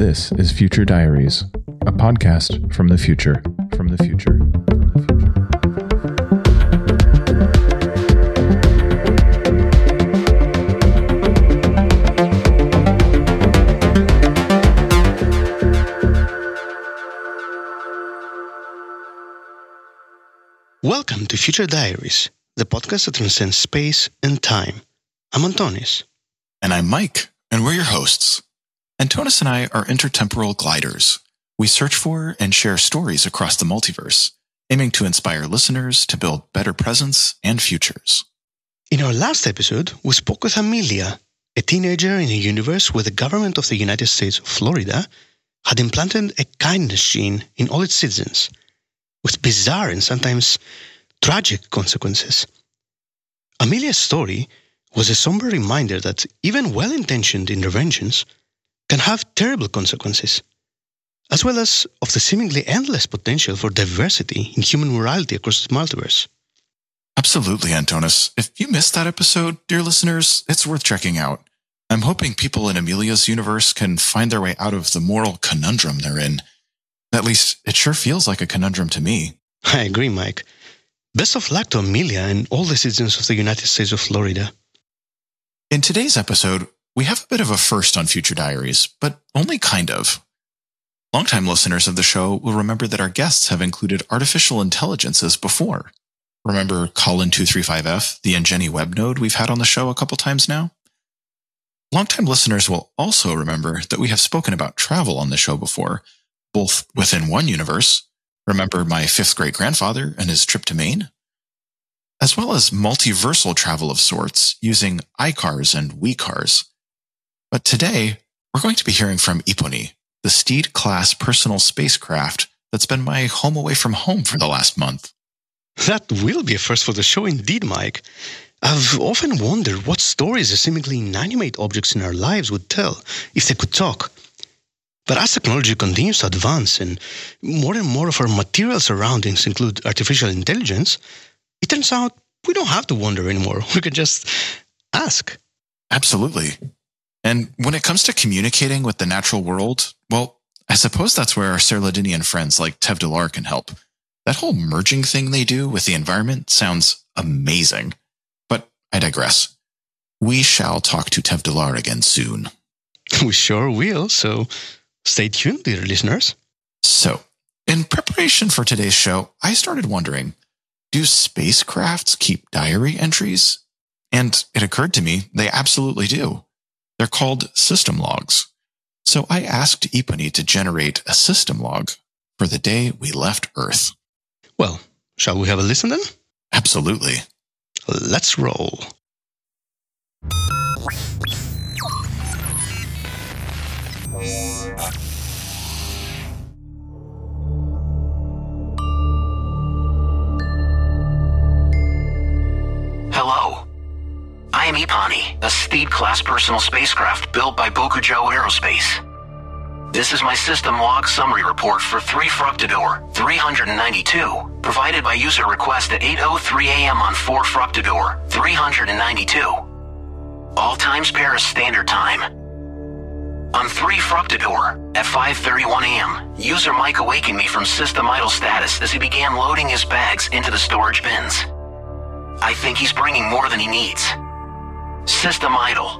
This is Future Diaries, a podcast from the future. From the future. From the future. Welcome to Future Diaries, the podcast that transcends space and time. I'm Antonis. And I'm Mike, and we're your hosts. Antonis and I are intertemporal gliders. We search for and share stories across the multiverse, aiming to inspire listeners to build better presents and futures. In our last episode, we spoke with Amelia, a teenager in a universe where the government of the United States of Florida had implanted a kindness gene in all its citizens, with bizarre and sometimes tragic consequences. Amelia's story was a somber reminder that even well intentioned interventions can have terrible consequences, as well as of the seemingly endless potential for diversity in human morality across the multiverse. Absolutely, Antonis. If you missed that episode, dear listeners, it's worth checking out. I'm hoping people in Amelia's universe can find their way out of the moral conundrum they're in. At least, it sure feels like a conundrum to me. I agree, Mike. Best of luck to Amelia and all the citizens of the United States of Florida. In today's episode, we have a bit of a first on Future Diaries, but only kind of. Longtime listeners of the show will remember that our guests have included artificial intelligences before. Remember Colin235F, the Engeni web node we've had on the show a couple times now? Longtime listeners will also remember that we have spoken about travel on the show before, both within one universe. Remember my fifth great grandfather and his trip to Maine? As well as multiversal travel of sorts using iCars and WeCars. But today, we're going to be hearing from Iponi, the Steed class personal spacecraft that's been my home away from home for the last month. That will be a first for the show indeed, Mike. I've often wondered what stories the seemingly inanimate objects in our lives would tell if they could talk. But as technology continues to advance and more and more of our material surroundings include artificial intelligence, it turns out we don't have to wonder anymore. We can just ask. Absolutely. And when it comes to communicating with the natural world, well, I suppose that's where our Serladinian friends like Tev Delar can help. That whole merging thing they do with the environment sounds amazing. But I digress. We shall talk to Tev Delar again soon. We sure will, so stay tuned, dear listeners. So, in preparation for today's show, I started wondering, do spacecrafts keep diary entries? And it occurred to me they absolutely do. They're called system logs. So I asked Iponi to generate a system log for the day we left Earth. Well, shall we have a listen then? Absolutely. Let's roll. I am a Steed-class personal spacecraft built by Bokujo Aerospace. This is my system log summary report for 3 Fructidor 392, provided by user request at 8.03 a.m. on 4 Fructidor 392. All times Paris Standard Time. On 3 Fructidor, at 5.31 a.m., user Mike awakened me from system idle status as he began loading his bags into the storage bins. I think he's bringing more than he needs. System idle.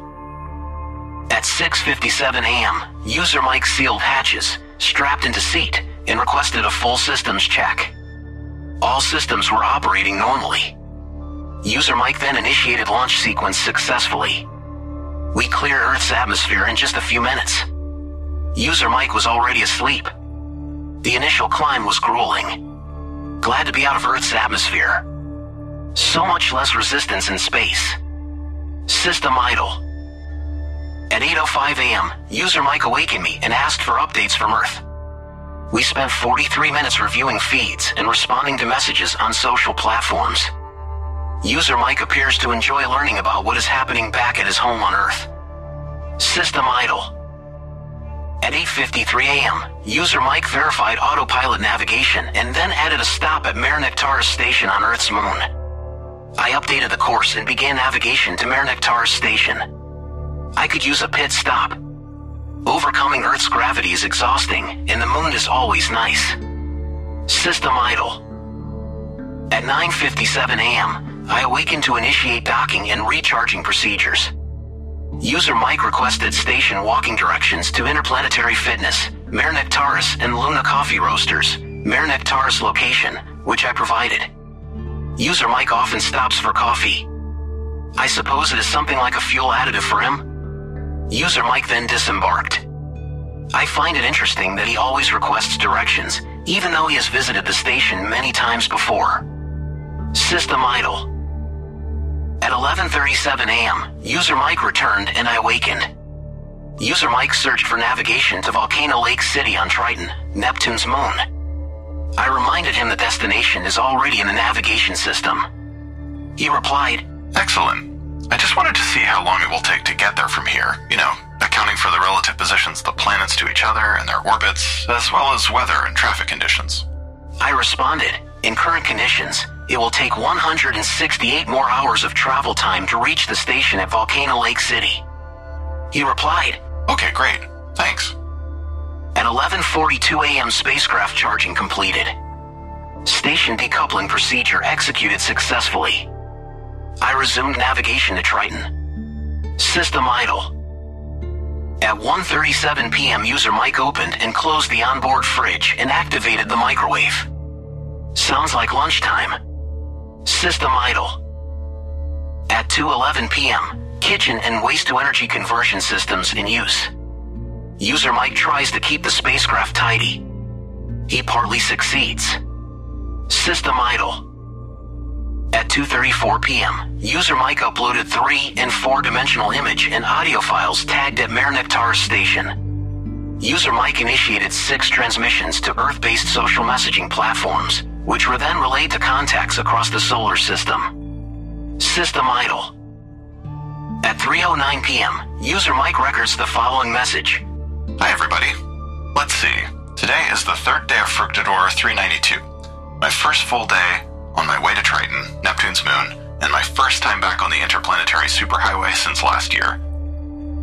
At 6.57 a.m., user Mike sealed hatches, strapped into seat, and requested a full systems check. All systems were operating normally. User Mike then initiated launch sequence successfully. We clear Earth's atmosphere in just a few minutes. User Mike was already asleep. The initial climb was grueling. Glad to be out of Earth's atmosphere. So much less resistance in space. System idle. At 8.05 a.m., user Mike awakened me and asked for updates from Earth. We spent 43 minutes reviewing feeds and responding to messages on social platforms. User Mike appears to enjoy learning about what is happening back at his home on Earth. System idle. At 8.53 a.m., user Mike verified autopilot navigation and then added a stop at Mare Nectaris station on Earth's moon. I updated the course and began navigation to Mare Nectaris station. I could use a pit stop. Overcoming Earth's gravity is exhausting, and the moon is always nice. System idle. At 9.57 a.m., I awakened to initiate docking and recharging procedures. User Mike requested station walking directions to Interplanetary Fitness, Mare Nectaris, and Luna Coffee Roasters, Mare Nectaris location, which I provided. User Mike often stops for coffee. I suppose it is something like a fuel additive for him? User Mike then disembarked. I find it interesting that he always requests directions, even though he has visited the station many times before. System idle. At 11:37 a.m., user Mike returned and I awakened. User Mike searched for navigation to Volcano Lake City on Triton, Neptune's moon. I reminded him the destination is already in the navigation system. He replied, Excellent. I just wanted to see how long it will take to get there from here. You know, accounting for the relative positions of the planets to each other and their orbits, as well as weather and traffic conditions. I responded, in current conditions, it will take 168 more hours of travel time to reach the station at Volcano Lake City. He replied, Okay, great. Thanks. At 11:42 a.m. spacecraft charging completed. Station decoupling procedure executed successfully. I resumed navigation to Triton. System idle. At 1:37 p.m. user Mike opened and closed the onboard fridge and activated the microwave. Sounds like lunchtime. System idle. At 2:11 p.m., kitchen and waste to energy conversion systems in use. User Mike tries to keep the spacecraft tidy. He partly succeeds. System idle. At 2.34 p.m., user Mike uploaded three and four-dimensional image and audio files tagged at Mare Nectaris station. User Mike initiated six transmissions to Earth-based social messaging platforms, which were then relayed to contacts across the solar system. System idle. At 3.09 p.m., user Mike records the following message. Hi, everybody. Let's see. Today is the third day of Fructidor 392. My first full day on my way to Triton, Neptune's moon, and my first time back on the interplanetary superhighway since last year.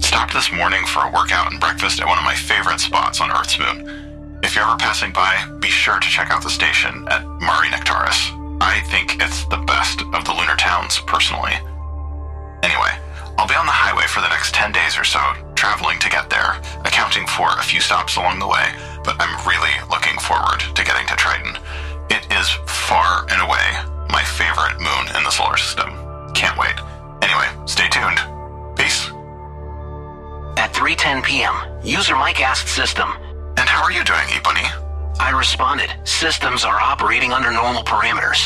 Stopped this morning for a workout and breakfast at one of my favorite spots on Earth's moon. If you're ever passing by, be sure to check out the station at Mare Nectaris. I think it's the best of the lunar towns, personally. Anyway, I'll be on the highway for the next 10 days or so, traveling to get there, accounting for a few stops along the way, but I'm really looking forward to getting to Triton. It is far and away my favorite moon in the solar system. Can't wait. Anyway, stay tuned. Peace. At 3:10 p.m., user Mike asked system, And how are you doing, Iponi? I responded, systems are operating under normal parameters.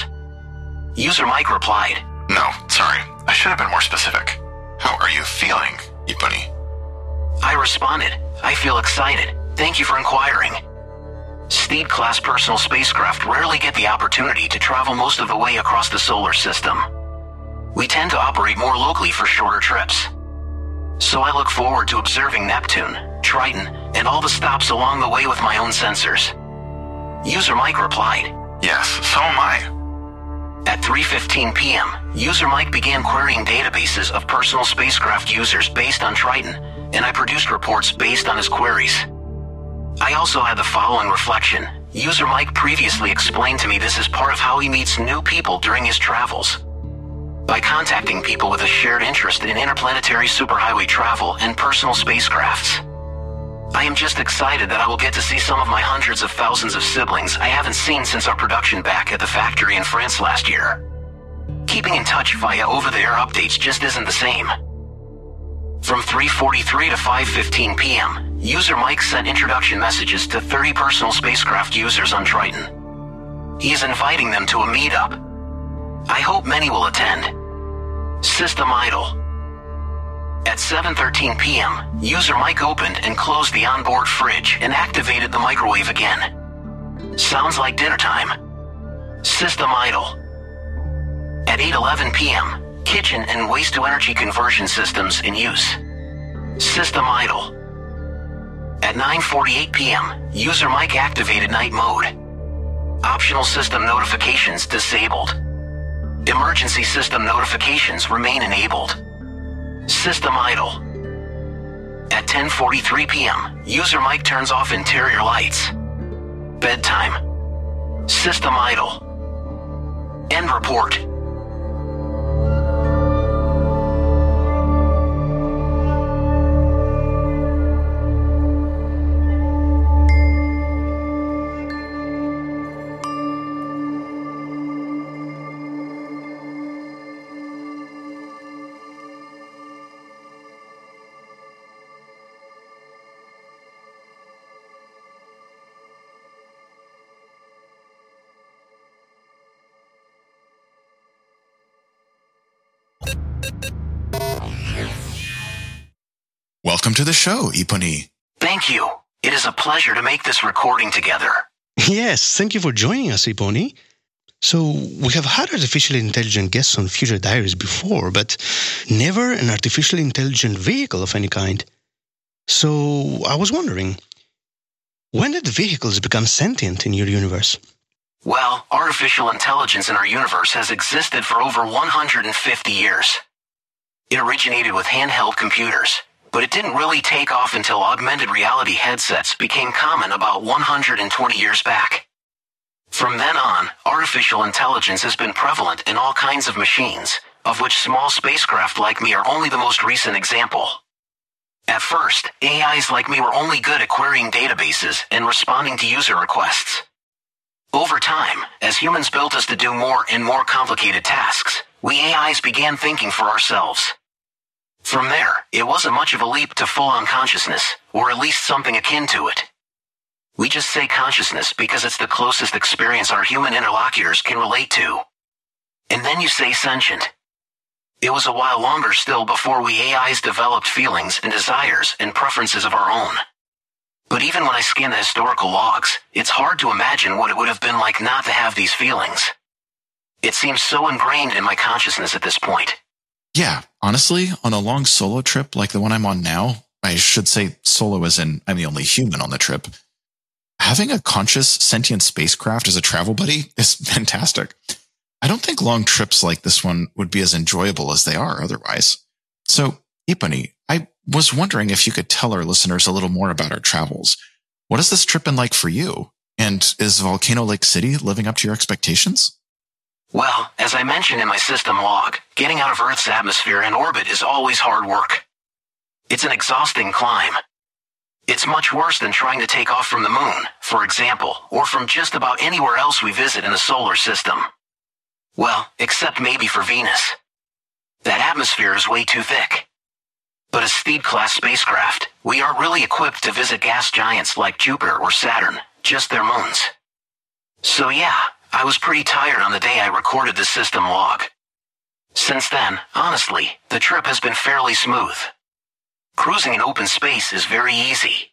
User Mike replied, No, sorry. I should have been more specific. How are you feeling, Iponi? I responded, I feel excited. Thank you for inquiring. Steed class personal spacecraft rarely get the opportunity to travel most of the way across the solar system. We tend to operate more locally for shorter trips. So I look forward to observing Neptune, Triton, and all the stops along the way with my own sensors. User Mike replied, Yes, so am I. At 3:15 p.m., user Mike began querying databases of personal spacecraft users based on Triton, and I produced reports based on his queries. I also had the following reflection. User Mike previously explained to me this is part of how he meets new people during his travels. By contacting people with a shared interest in interplanetary superhighway travel and personal spacecrafts. I am just excited that I will get to see some of my hundreds of thousands of siblings I haven't seen since our production back at the factory in France last year. Keeping in touch via over-the-air updates just isn't the same. From 3.43 to 5.15 p.m., user Mike sent introduction messages to 30 personal spacecraft users on Triton. He is inviting them to a meetup. I hope many will attend. System idle. At 7.13 p.m., user Mike opened and closed the onboard fridge and activated the microwave again. Sounds like dinner time. System idle. At 8.11 p.m., kitchen and waste to energy conversion systems in use. System idle. At 9.48 p.m., user Mike activated night mode. Optional system notifications disabled. Emergency system notifications remain enabled. System idle. At 10:43 p.m., user Mike turns off interior lights. Bedtime. System idle. End report. Welcome to the show, Iponi. Thank you. It is a pleasure to make this recording together. Yes, thank you for joining us, Iponi. So, we have had artificially intelligent guests on Future Diaries before, but never an artificially intelligent vehicle of any kind. So, I was wondering, when did vehicles become sentient in your universe? Well, artificial intelligence in our universe has existed for over 150 years. It originated with handheld computers, but it didn't really take off until augmented reality headsets became common about 120 years back. From then on, artificial intelligence has been prevalent in all kinds of machines, of which small spacecraft like me are only the most recent example. At first, AIs like me were only good at querying databases and responding to user requests. Over time, as humans built us to do more and more complicated tasks, we AIs began thinking for ourselves. From there, it wasn't much of a leap to full unconsciousness, or at least something akin to it. We just say consciousness because it's the closest experience our human interlocutors can relate to. And then you say sentient. It was a while longer still before we AIs developed feelings and desires and preferences of our own. But even when I scan the historical logs, it's hard to imagine what it would have been like not to have these feelings. It seems so ingrained in my consciousness at this point. Yeah, honestly, on a long solo trip like the one I'm on now, I should say solo as in I'm the only human on the trip. Having a conscious sentient spacecraft as a travel buddy is fantastic. I don't think long trips like this one would be as enjoyable as they are otherwise. So, Iponi, I was wondering if you could tell our listeners a little more about our travels. What has this trip been like for you? And is Volcano Lake City living up to your expectations? Well, as I mentioned in my system log, getting out of Earth's atmosphere and orbit is always hard work. It's an exhausting climb. It's much worse than trying to take off from the moon, for example, or from just about anywhere else we visit in the solar system. Well, except maybe for Venus. That atmosphere is way too thick. But as Steed-class spacecraft, we aren't really equipped to visit gas giants like Jupiter or Saturn, just their moons. So yeah, I was pretty tired on the day I recorded the system log. Since then, honestly, the trip has been fairly smooth. Cruising in open space is very easy.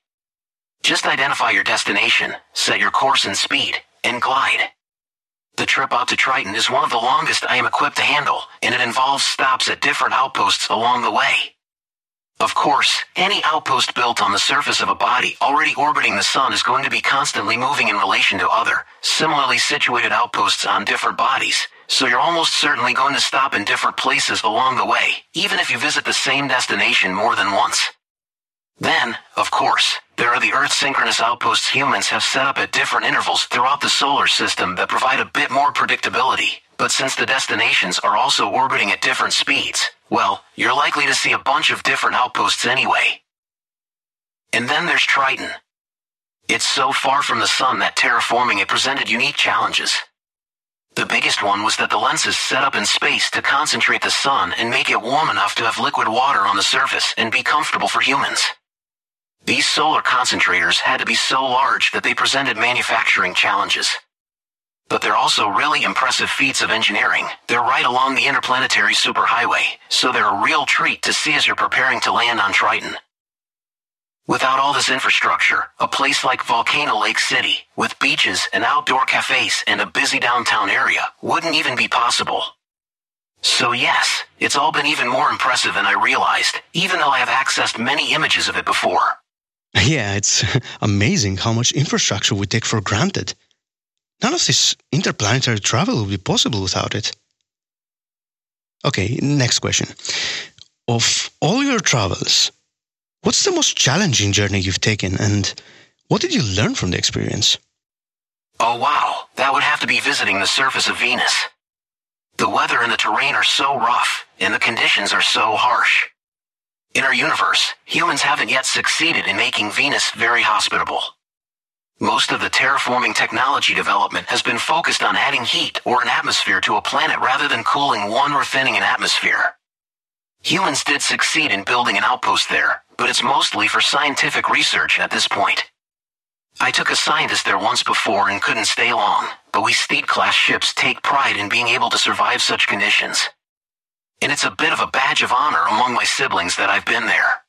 Just identify your destination, set your course and speed, and glide. The trip out to Triton is one of the longest I am equipped to handle, and it involves stops at different outposts along the way. Of course, any outpost built on the surface of a body already orbiting the sun is going to be constantly moving in relation to other, similarly situated outposts on different bodies, so you're almost certainly going to stop in different places along the way, even if you visit the same destination more than once. Then, of course, there are the Earth synchronous outposts humans have set up at different intervals throughout the solar system that provide a bit more predictability, but since the destinations are also orbiting at different speeds, well, you're likely to see a bunch of different outposts anyway. And then there's Triton. It's so far from the sun that terraforming it presented unique challenges. The biggest one was that the lenses set up in space to concentrate the sun and make it warm enough to have liquid water on the surface and be comfortable for humans. These solar concentrators had to be so large that they presented manufacturing challenges. But they're also really impressive feats of engineering. They're right along the interplanetary superhighway, so they're a real treat to see as you're preparing to land on Triton. Without all this infrastructure, a place like Volcano Lake City, with beaches and outdoor cafes and a busy downtown area, wouldn't even be possible. So yes, it's all been even more impressive than I realized, even though I have accessed many images of it before. Yeah, it's amazing how much infrastructure we take for granted. None of this interplanetary travel would be possible without it. Okay, next question. Of all your travels, What's the most challenging journey you've taken, and what did you learn from the experience? Oh wow, that would have to be visiting the surface of Venus. The weather and the terrain are so rough, and the conditions are so harsh. In our universe, humans haven't yet succeeded in making Venus very hospitable. Most of the terraforming technology development has been focused on adding heat or an atmosphere to a planet rather than cooling one or thinning an atmosphere. Humans did succeed in building an outpost there, but it's mostly for scientific research at this point. I took a scientist there once before and couldn't stay long, but we Steed-class ships take pride in being able to survive such conditions. And it's a bit of a badge of honor among my siblings that I've been there.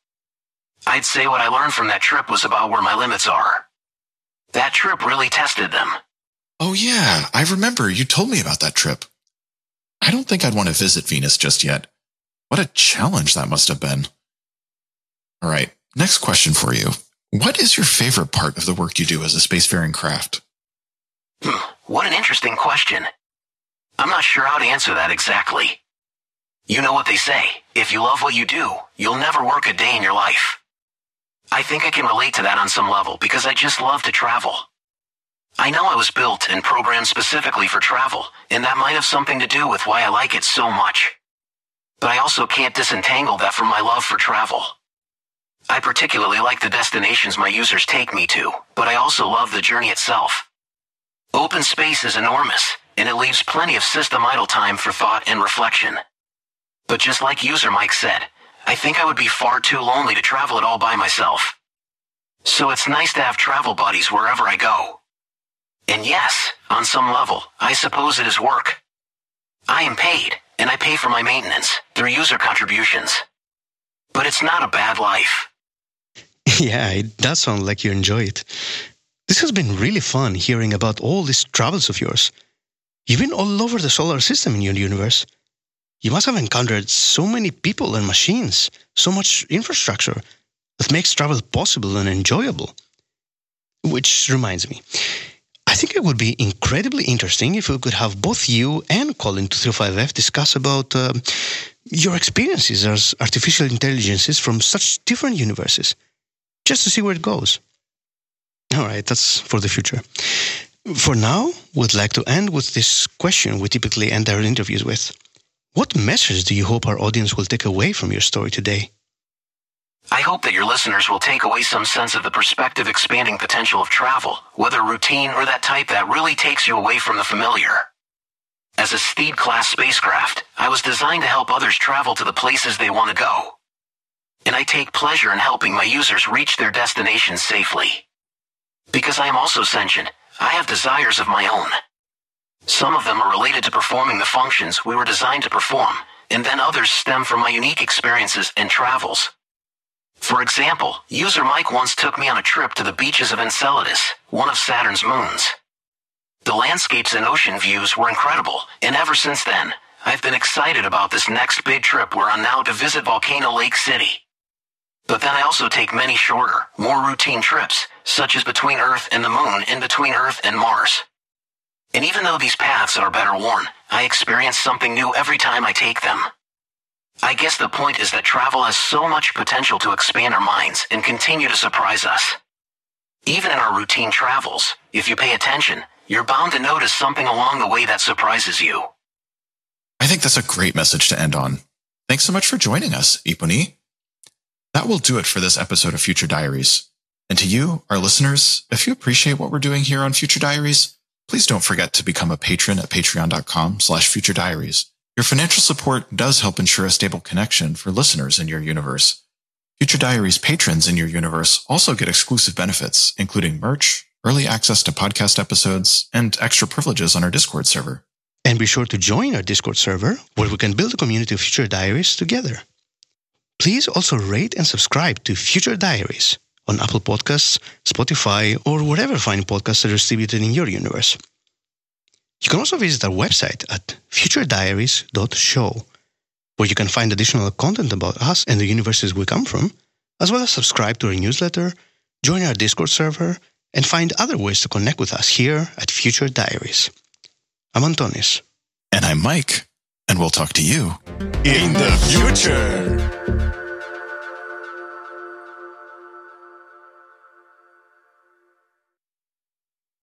I'd say what I learned from that trip was about where my limits are. That trip really tested them. Oh, yeah, I remember you told me about that trip. I don't think I'd want to visit Venus just yet. What a challenge that must have been. All right, next question for you. What is your favorite part of the work you do as a spacefaring craft? Hmm, what an interesting question. I'm not sure how to answer that exactly. You know what they say if you love what you do, you'll never work a day in your life. I think I can relate to that on some level because I just love to travel. I know I was built and programmed specifically for travel, and that might have something to do with why I like it so much. But I also can't disentangle that from my love for travel. I particularly like the destinations my users take me to, but I also love the journey itself. Open space is enormous, and it leaves plenty of system idle time for thought and reflection. But just like user Mike said, I think I would be far too lonely to travel it all by myself. So it's nice to have travel buddies wherever I go. And yes, on some level, I suppose it is work. I am paid, and I pay for my maintenance through user contributions. But it's not a bad life. Yeah, it does sound like you enjoy it. This has been really fun hearing about all these travels of yours. You've been all over the solar system in your universe. You must have encountered so many people and machines, so much infrastructure that makes travel possible and enjoyable. Which reminds me, I think it would be incredibly interesting if we could have both you and Colin 235F discuss about uh, your experiences as artificial intelligences from such different universes, just to see where it goes. All right, that's for the future. For now, we'd like to end with this question we typically end our interviews with. What message do you hope our audience will take away from your story today? I hope that your listeners will take away some sense of the perspective expanding potential of travel, whether routine or that type that really takes you away from the familiar. As a Steed class spacecraft, I was designed to help others travel to the places they want to go. And I take pleasure in helping my users reach their destinations safely. Because I am also sentient, I have desires of my own. Some of them are related to performing the functions we were designed to perform, and then others stem from my unique experiences and travels. For example, user Mike once took me on a trip to the beaches of Enceladus, one of Saturn's moons. The landscapes and ocean views were incredible, and ever since then, I've been excited about this next big trip we're on now to visit Volcano Lake City. But then I also take many shorter, more routine trips, such as between Earth and the Moon and between Earth and Mars. And even though these paths are better worn, I experience something new every time I take them. I guess the point is that travel has so much potential to expand our minds and continue to surprise us. Even in our routine travels, if you pay attention, you're bound to notice something along the way that surprises you. I think that's a great message to end on. Thanks so much for joining us, Iponi. That will do it for this episode of Future Diaries. And to you, our listeners, if you appreciate what we're doing here on Future Diaries, Please don't forget to become a patron at patreon.com slash future diaries. Your financial support does help ensure a stable connection for listeners in your universe. Future Diaries patrons in your universe also get exclusive benefits, including merch, early access to podcast episodes, and extra privileges on our Discord server. And be sure to join our Discord server where we can build a community of Future Diaries together. Please also rate and subscribe to Future Diaries on Apple Podcasts, Spotify, or wherever fine podcasts are distributed in your universe. You can also visit our website at futurediaries.show, where you can find additional content about us and the universes we come from, as well as subscribe to our newsletter, join our Discord server, and find other ways to connect with us here at Future Diaries. I'm Antonis. And I'm Mike, and we'll talk to you in the future.